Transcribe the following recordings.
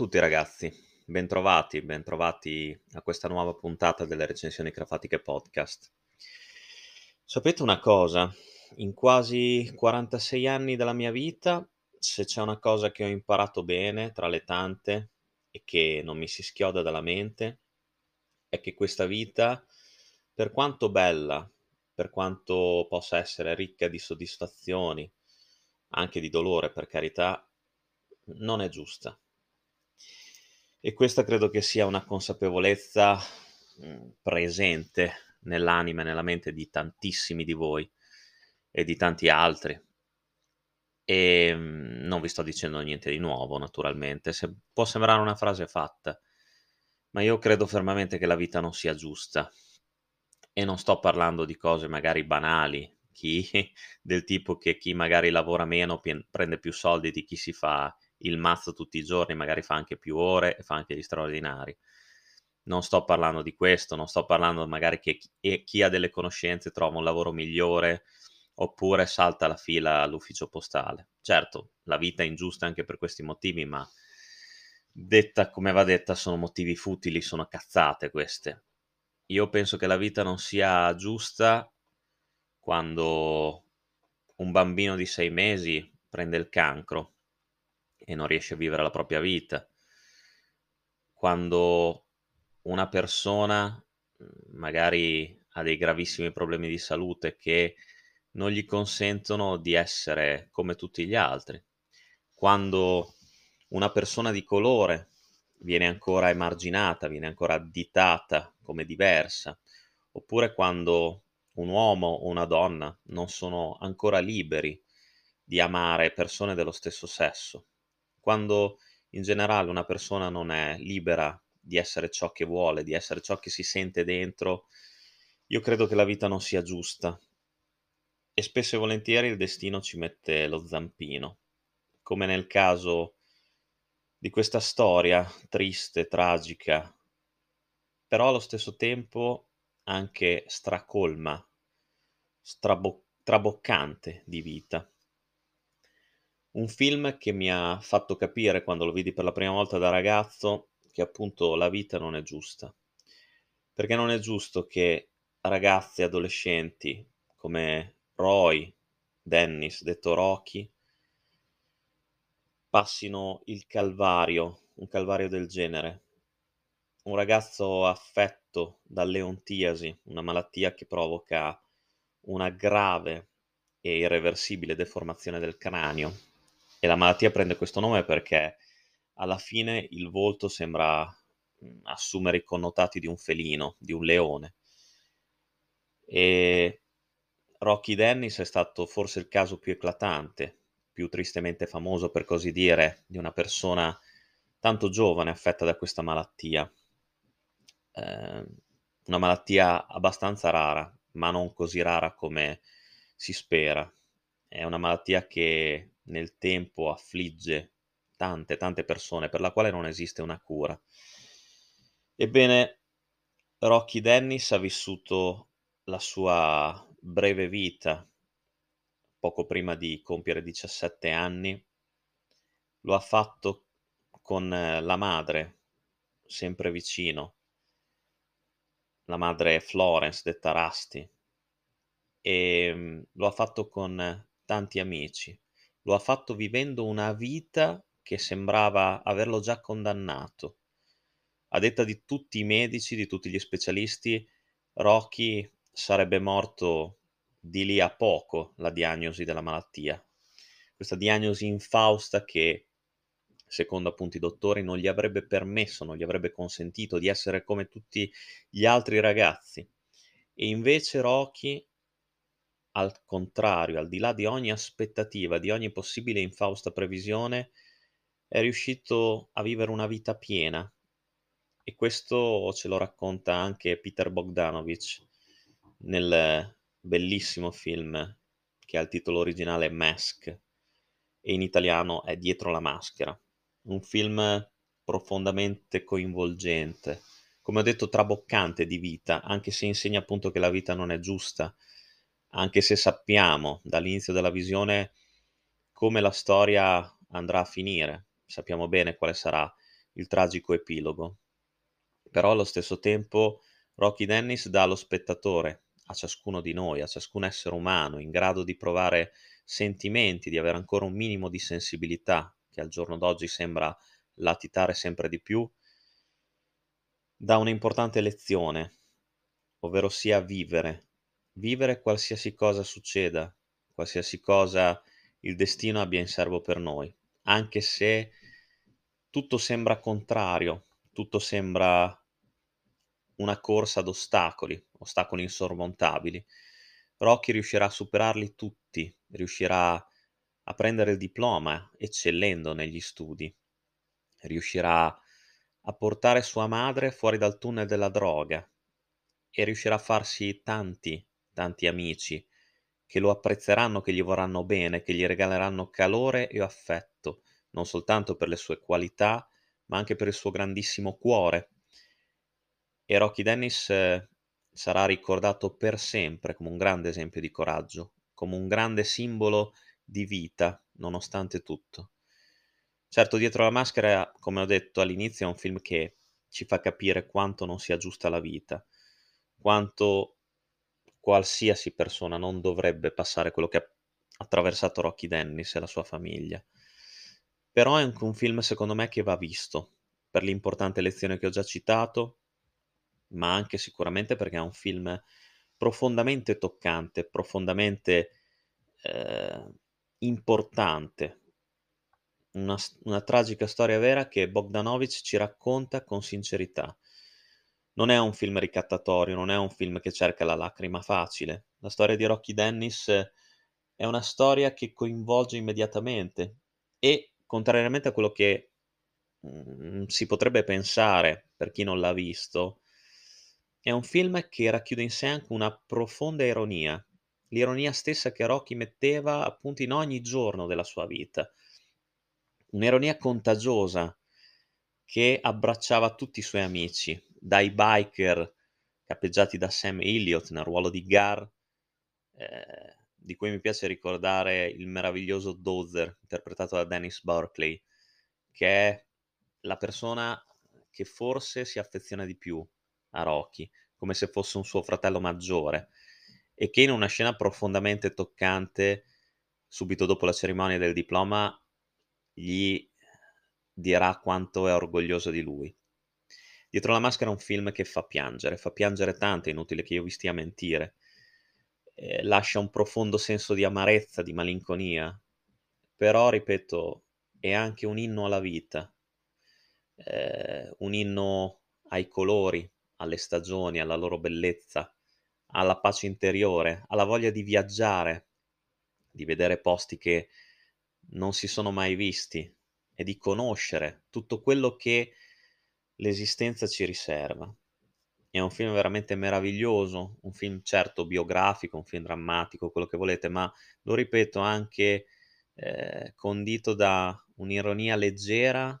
Tutti ragazzi, bentrovati, bentrovati a questa nuova puntata delle recensioni crafatiche podcast. Sapete una cosa? In quasi 46 anni della mia vita, se c'è una cosa che ho imparato bene tra le tante e che non mi si schioda dalla mente, è che questa vita, per quanto bella, per quanto possa essere ricca di soddisfazioni, anche di dolore per carità, non è giusta e questa credo che sia una consapevolezza mhmm, presente nell'anima e nella mente di tantissimi di voi e di tanti altri. E ehm, non vi sto dicendo niente di nuovo, naturalmente. Se, può sembrare una frase fatta, ma io credo fermamente che la vita non sia giusta. E non sto parlando di cose magari banali, chi, del tipo che chi magari lavora meno prende più soldi di chi si fa il mazzo tutti i giorni, magari fa anche più ore e fa anche gli straordinari. Non sto parlando di questo, non sto parlando magari che chi ha delle conoscenze trova un lavoro migliore oppure salta la fila all'ufficio postale. Certo, la vita è ingiusta anche per questi motivi, ma detta come va detta sono motivi futili, sono cazzate queste. Io penso che la vita non sia giusta quando un bambino di sei mesi prende il cancro e non riesce a vivere la propria vita. Quando una persona mhmm, magari ha dei gravissimi problemi di salute che non gli consentono di essere come tutti gli altri. Quando una persona di colore viene ancora emarginata, viene ancora additata come diversa, oppure quando un uomo o una donna non sono ancora liberi di amare persone dello stesso sesso quando in generale una persona non è libera di essere ciò che vuole, di essere ciò che si sente dentro, io credo che la vita non sia giusta. E spesso e volentieri il destino ci mette lo zampino, come nel caso di questa storia triste, tragica, però allo stesso tempo anche stracolma, strabo- traboccante di vita. Un film che mi ha fatto capire, quando lo vidi per la prima volta da ragazzo, che appunto la vita non è giusta. Perché non è giusto che ragazzi adolescenti come Roy, Dennis, detto Rocky, passino il calvario, un calvario del genere. Un ragazzo affetto da leontiasi, una malattia che provoca una grave e irreversibile deformazione del cranio, e la malattia prende questo nome perché alla fine il volto sembra mhmm, assumere i connotati di un felino, di un leone. E Rocky Dennis è stato forse il caso più eclatante, più tristemente famoso per così dire, di una persona tanto giovane affetta da questa malattia. Eh, una malattia abbastanza rara, ma non così rara come si spera. È una malattia che nel tempo affligge tante, tante persone per la quale non esiste una cura. Ebbene, Rocky Dennis ha vissuto la sua breve vita poco prima di compiere 17 anni, lo ha fatto con la madre, sempre vicino, la madre Florence detta Rusty, e mm, lo ha fatto con tanti amici lo ha fatto vivendo una vita che sembrava averlo già condannato. A detta di tutti i medici, di tutti gli specialisti, Rocky sarebbe morto di lì a poco la diagnosi della malattia. Questa diagnosi infausta che, secondo appunto i dottori, non gli avrebbe permesso, non gli avrebbe consentito di essere come tutti gli altri ragazzi. E invece Rocky al contrario, al di là di ogni aspettativa, di ogni possibile infausta previsione, è riuscito a vivere una vita piena. E questo ce lo racconta anche Peter Bogdanovich nel bellissimo film che ha il titolo originale Mask e in italiano è Dietro la maschera. Un film profondamente coinvolgente, come ho detto traboccante di vita, anche se insegna appunto che la vita non è giusta, anche se sappiamo dall'inizio della visione come la storia andrà a finire, sappiamo bene quale sarà il tragico epilogo. Però allo stesso tempo Rocky Dennis dà allo spettatore, a ciascuno di noi, a ciascun essere umano in grado di provare sentimenti, di avere ancora un minimo di sensibilità, che al giorno d'oggi sembra latitare sempre di più, dà un'importante lezione, ovvero sia vivere, vivere qualsiasi cosa succeda, qualsiasi cosa il destino abbia in serbo per noi, anche se tutto sembra contrario, tutto sembra una corsa ad ostacoli, ostacoli insormontabili. Rocky riuscirà a superarli tutti, riuscirà a prendere il diploma eccellendo negli studi, riuscirà a portare sua madre fuori dal tunnel della droga e riuscirà a farsi tanti, tanti amici che lo apprezzeranno, che gli vorranno bene, che gli regaleranno calore e affetto, non soltanto per le sue qualità, ma anche per il suo grandissimo cuore. E Rocky Dennis eh, sarà ricordato per sempre come un grande esempio di coraggio, come un grande simbolo di vita, nonostante tutto. Certo, dietro la maschera, come ho detto all'inizio, è un film che ci fa capire quanto non sia giusta la vita, quanto qualsiasi persona non dovrebbe passare quello che ha attraversato Rocky Dennis e la sua famiglia. Però è anche un film, secondo me, che va visto, per l'importante lezione che ho già citato, ma anche sicuramente perché è un film profondamente toccante, profondamente eh, importante. Una, una tragica storia vera che Bogdanovich ci racconta con sincerità. Non è un film ricattatorio, non è un film che cerca la lacrima facile. La storia di Rocky Dennis è una storia che coinvolge immediatamente e, contrariamente a quello che mm, si potrebbe pensare per chi non l'ha visto, è un film che racchiude in sé anche una profonda ironia, l'ironia stessa che Rocky metteva appunto in ogni giorno della sua vita. Un'ironia contagiosa che abbracciava tutti i suoi amici, dai biker cappeggiati da Sam Elliott nel ruolo di Gar, eh, di cui mi piace ricordare il meraviglioso Dozer interpretato da Dennis Barclay, che è la persona che forse si affeziona di più a Rocky, come se fosse un suo fratello maggiore, e che in una scena profondamente toccante, subito dopo la cerimonia del diploma, gli dirà quanto è orgoglioso di lui. Dietro la maschera è un film che fa piangere, fa piangere tanto, è inutile che io vi stia a mentire. Eh, lascia un profondo senso di amarezza, di malinconia, però, ripeto, è anche un inno alla vita, eh, un inno ai colori, alle stagioni, alla loro bellezza, alla pace interiore, alla voglia di viaggiare, di vedere posti che non si sono mai visti e di conoscere tutto quello che l'esistenza ci riserva. È un film veramente meraviglioso, un film certo biografico, un film drammatico, quello che volete, ma lo ripeto anche eh, condito da un'ironia leggera,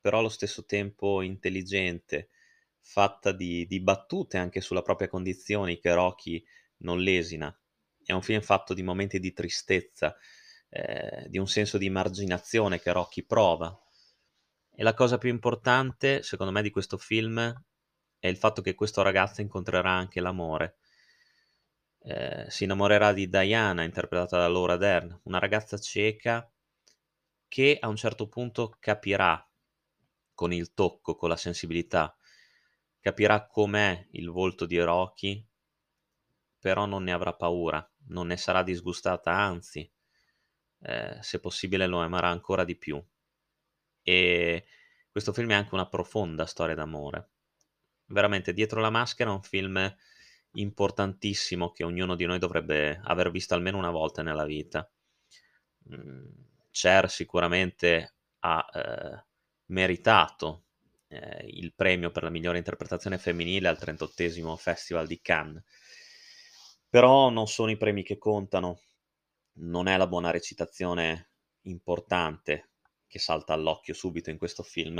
però allo stesso tempo intelligente, fatta di, di battute anche sulla propria condizione che Rocky non lesina. È un film fatto di momenti di tristezza, eh, di un senso di marginazione che Rocky prova. E la cosa più importante, secondo me, di questo film è il fatto che questo ragazzo incontrerà anche l'amore. Eh, si innamorerà di Diana, interpretata da Laura Dern, una ragazza cieca che a un certo punto capirà con il tocco, con la sensibilità, capirà com'è il volto di Rocky, però non ne avrà paura, non ne sarà disgustata, anzi, eh, se possibile lo amerà ancora di più. E questo film è anche una profonda storia d'amore. Veramente, Dietro la maschera è un film importantissimo che ognuno di noi dovrebbe aver visto almeno una volta nella vita. Mm, Cher sicuramente ha eh, meritato eh, il premio per la migliore interpretazione femminile al 38 Festival di Cannes. Però non sono i premi che contano, non è la buona recitazione importante che salta all'occhio subito in questo film,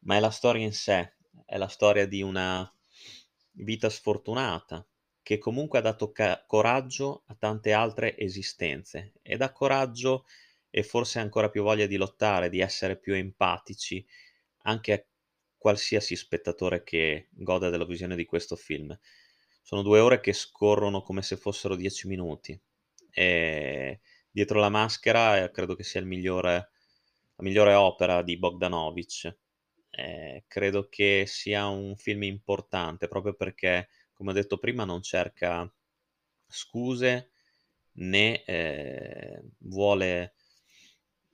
ma è la storia in sé, è la storia di una vita sfortunata che comunque ha dato ca- coraggio a tante altre esistenze e dà coraggio e forse ancora più voglia di lottare, di essere più empatici, anche a qualsiasi spettatore che goda della visione di questo film. Sono due ore che scorrono come se fossero dieci minuti. E dietro la maschera credo che sia migliore, la migliore opera di Bogdanovich. Eh, credo che sia un film importante proprio perché, come ho detto prima, non cerca scuse né eh, vuole,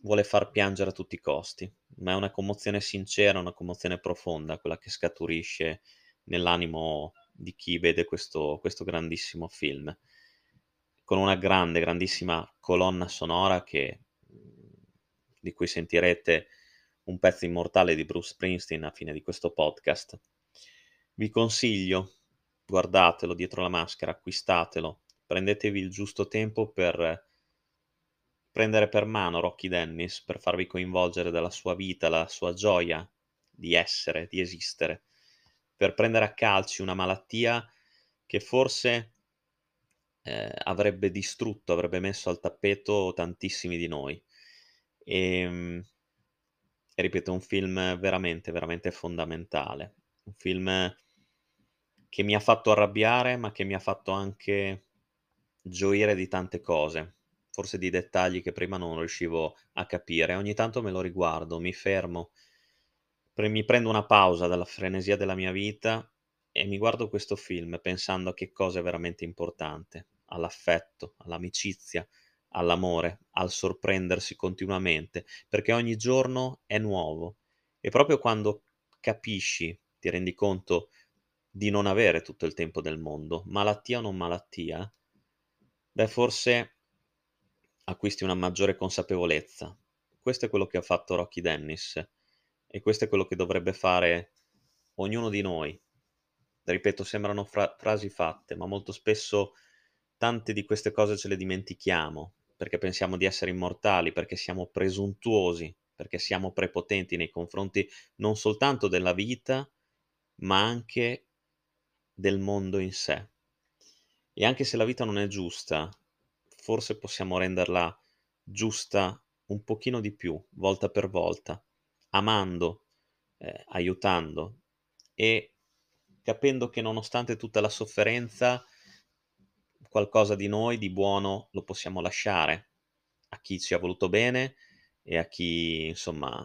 vuole far piangere a tutti i costi, ma è una commozione sincera, una commozione profonda, quella che scaturisce nell'animo di chi vede questo, questo grandissimo film, con una grande, grandissima colonna sonora che, di cui sentirete un pezzo immortale di Bruce Springsteen a fine di questo podcast. Vi consiglio, guardatelo dietro la maschera, acquistatelo, prendetevi il giusto tempo per prendere per mano Rocky Dennis, per farvi coinvolgere dalla sua vita, la sua gioia di essere, di esistere, per prendere a calci una malattia che forse eh, avrebbe distrutto, avrebbe messo al tappeto tantissimi di noi. E, ehm, e ripeto, un film veramente, veramente fondamentale. Un film che mi ha fatto arrabbiare, ma che mi ha fatto anche gioire di tante cose, forse di dettagli che prima non riuscivo a capire. Ogni tanto me lo riguardo, mi fermo, pre- mi prendo una pausa dalla frenesia della mia vita e mi guardo questo film pensando a che cosa è veramente importante, all'affetto, all'amicizia, all'amore, al sorprendersi continuamente, perché ogni giorno è nuovo e proprio quando capisci, ti rendi conto di non avere tutto il tempo del mondo, malattia o non malattia, beh, forse acquisti una maggiore consapevolezza. Questo è quello che ha fatto Rocky Dennis e questo è quello che dovrebbe fare ognuno di noi. Ripeto, sembrano fra- frasi fatte, ma molto spesso tante di queste cose ce le dimentichiamo perché pensiamo di essere immortali, perché siamo presuntuosi, perché siamo prepotenti nei confronti non soltanto della vita, ma anche del mondo in sé. E anche se la vita non è giusta, forse possiamo renderla giusta un pochino di più, volta per volta, amando, eh, aiutando e capendo che nonostante tutta la sofferenza, qualcosa di noi, di buono, lo possiamo lasciare a chi ci ha voluto bene e a chi, insomma,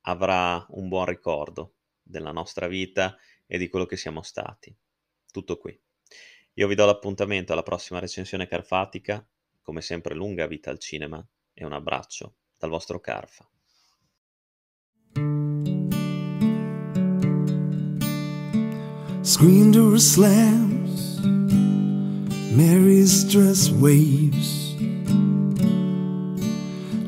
avrà un buon ricordo della nostra vita e di quello che siamo stati. Tutto qui. Io vi do l'appuntamento alla prossima recensione carfatica, come sempre lunga vita al cinema e un abbraccio dal vostro Carfa. Screen door slams, Mary's dress waves.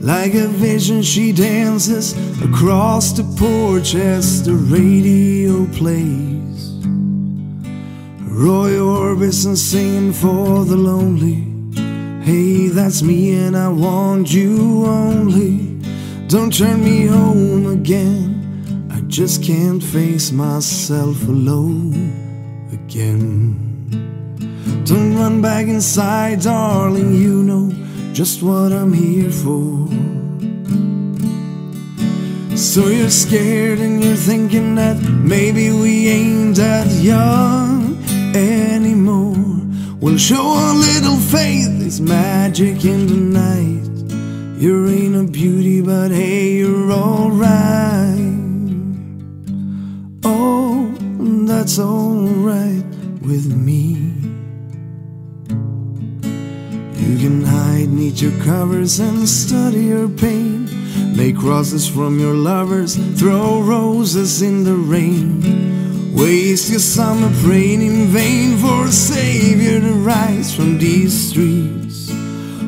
Like a vision, she dances across the porch as the radio plays. Roy Orbison singing for the lonely. Hey, that's me, and I want you only. Don't turn me home again. I just can't face myself alone again. Don't run back inside, darling. You know just what I'm here for. So you're scared and you're thinking that maybe we ain't that young anymore. We'll show a little faith, there's magic in the night. You ain't a beauty, but hey, you're alright. Oh, that's alright with me. Neath your covers and study your pain. Make crosses from your lovers, throw roses in the rain. Waste your summer praying in vain for a savior to rise from these streets.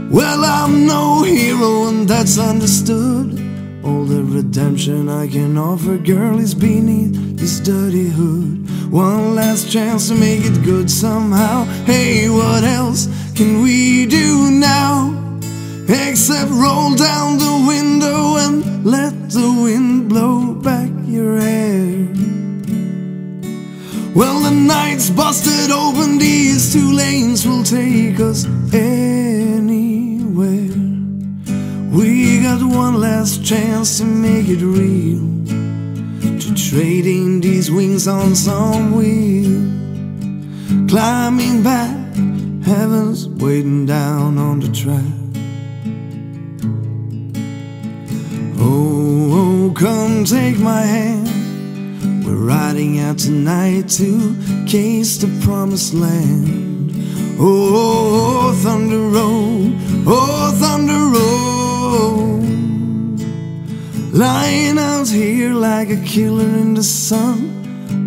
Well, I'm no hero, and that's understood. All the redemption I can offer, girl, is beneath this dirty hood. One last chance to make it good somehow. Hey, what else can we do now? Except roll down the window and let the wind blow back your hair. Well, the night's busted open, these two lanes will take us anywhere. We got one last chance to make it real. To trading these wings on some wheel. Climbing back, heaven's waiting down on the track. Come take my hand. We're riding out tonight to case the promised land. Oh, oh, oh thunder roll, oh, thunder roll. Lying out here like a killer in the sun.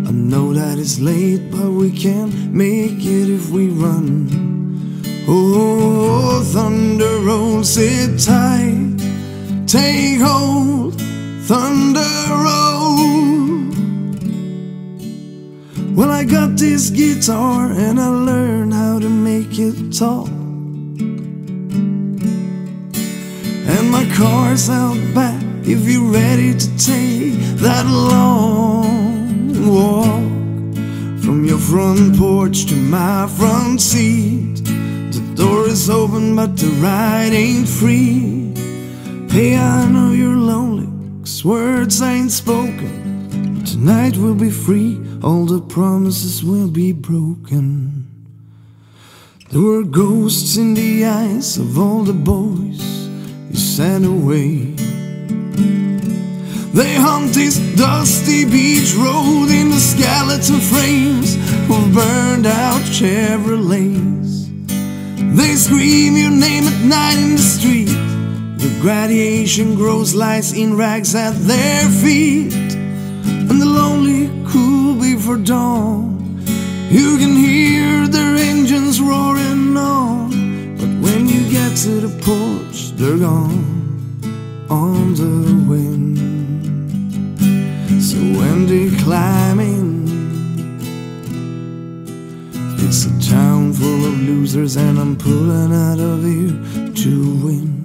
I know that it's late, but we can make it if we run. Oh, thunder roll, sit tight, take hold, thunder roll. Well, I got this guitar and I learned how to make it talk. And my car's out back if you're ready to take that long walk from your front porch to my front seat. The door is open, but the ride ain't free. Hey, I know you're lonely, cause words ain't spoken. Tonight we'll be free, all the promises will be broken. There were ghosts in the eyes of all the boys you sent away. They haunt this dusty beach road in the skeleton frames of burned out Chevrolets. They scream your name at night in the street. Your graduation grows lies in rags at their feet. And the lonely cool before dawn. You can hear their engines roaring on. But when you get to the porch, they're gone on the wind. So when they climbing, it's a town full of losers, and I'm pulling out of here to win.